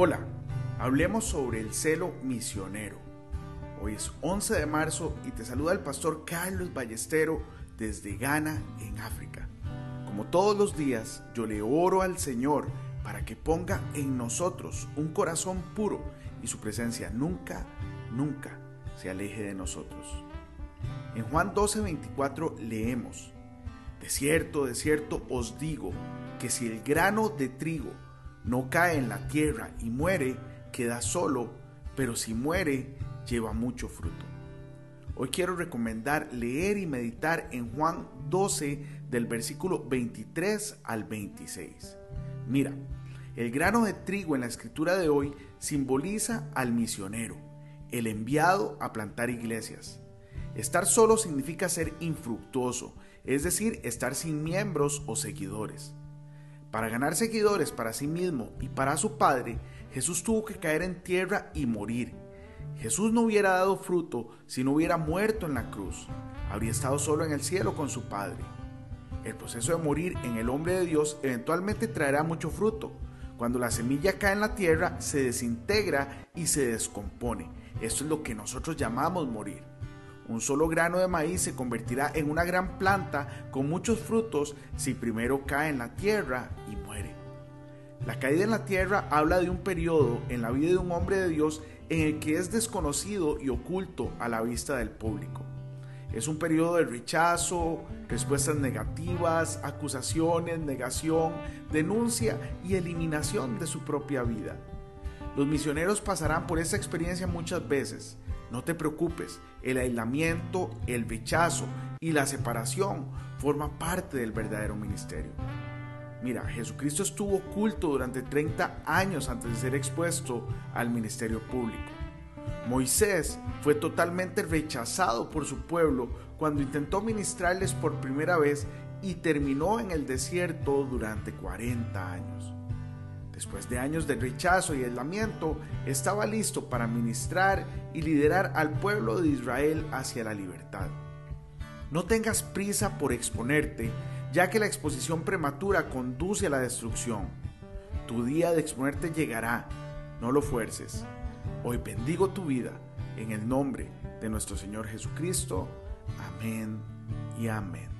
Hola, hablemos sobre el celo misionero. Hoy es 11 de marzo y te saluda el pastor Carlos Ballestero desde Ghana, en África. Como todos los días, yo le oro al Señor para que ponga en nosotros un corazón puro y su presencia nunca, nunca se aleje de nosotros. En Juan 12:24 leemos, De cierto, de cierto os digo, que si el grano de trigo no cae en la tierra y muere, queda solo, pero si muere, lleva mucho fruto. Hoy quiero recomendar leer y meditar en Juan 12 del versículo 23 al 26. Mira, el grano de trigo en la escritura de hoy simboliza al misionero, el enviado a plantar iglesias. Estar solo significa ser infructuoso, es decir, estar sin miembros o seguidores. Para ganar seguidores para sí mismo y para su Padre, Jesús tuvo que caer en tierra y morir. Jesús no hubiera dado fruto si no hubiera muerto en la cruz. Habría estado solo en el cielo con su Padre. El proceso de morir en el hombre de Dios eventualmente traerá mucho fruto. Cuando la semilla cae en la tierra, se desintegra y se descompone. Esto es lo que nosotros llamamos morir. Un solo grano de maíz se convertirá en una gran planta con muchos frutos si primero cae en la tierra y muere. La caída en la tierra habla de un periodo en la vida de un hombre de Dios en el que es desconocido y oculto a la vista del público. Es un periodo de rechazo, respuestas negativas, acusaciones, negación, denuncia y eliminación de su propia vida. Los misioneros pasarán por esta experiencia muchas veces, no te preocupes, el aislamiento, el rechazo y la separación forma parte del verdadero ministerio. Mira, Jesucristo estuvo oculto durante 30 años antes de ser expuesto al ministerio público. Moisés fue totalmente rechazado por su pueblo cuando intentó ministrarles por primera vez y terminó en el desierto durante 40 años. Después de años de rechazo y aislamiento, estaba listo para ministrar y liderar al pueblo de Israel hacia la libertad. No tengas prisa por exponerte, ya que la exposición prematura conduce a la destrucción. Tu día de exponerte llegará, no lo fuerces. Hoy bendigo tu vida en el nombre de nuestro Señor Jesucristo. Amén y amén.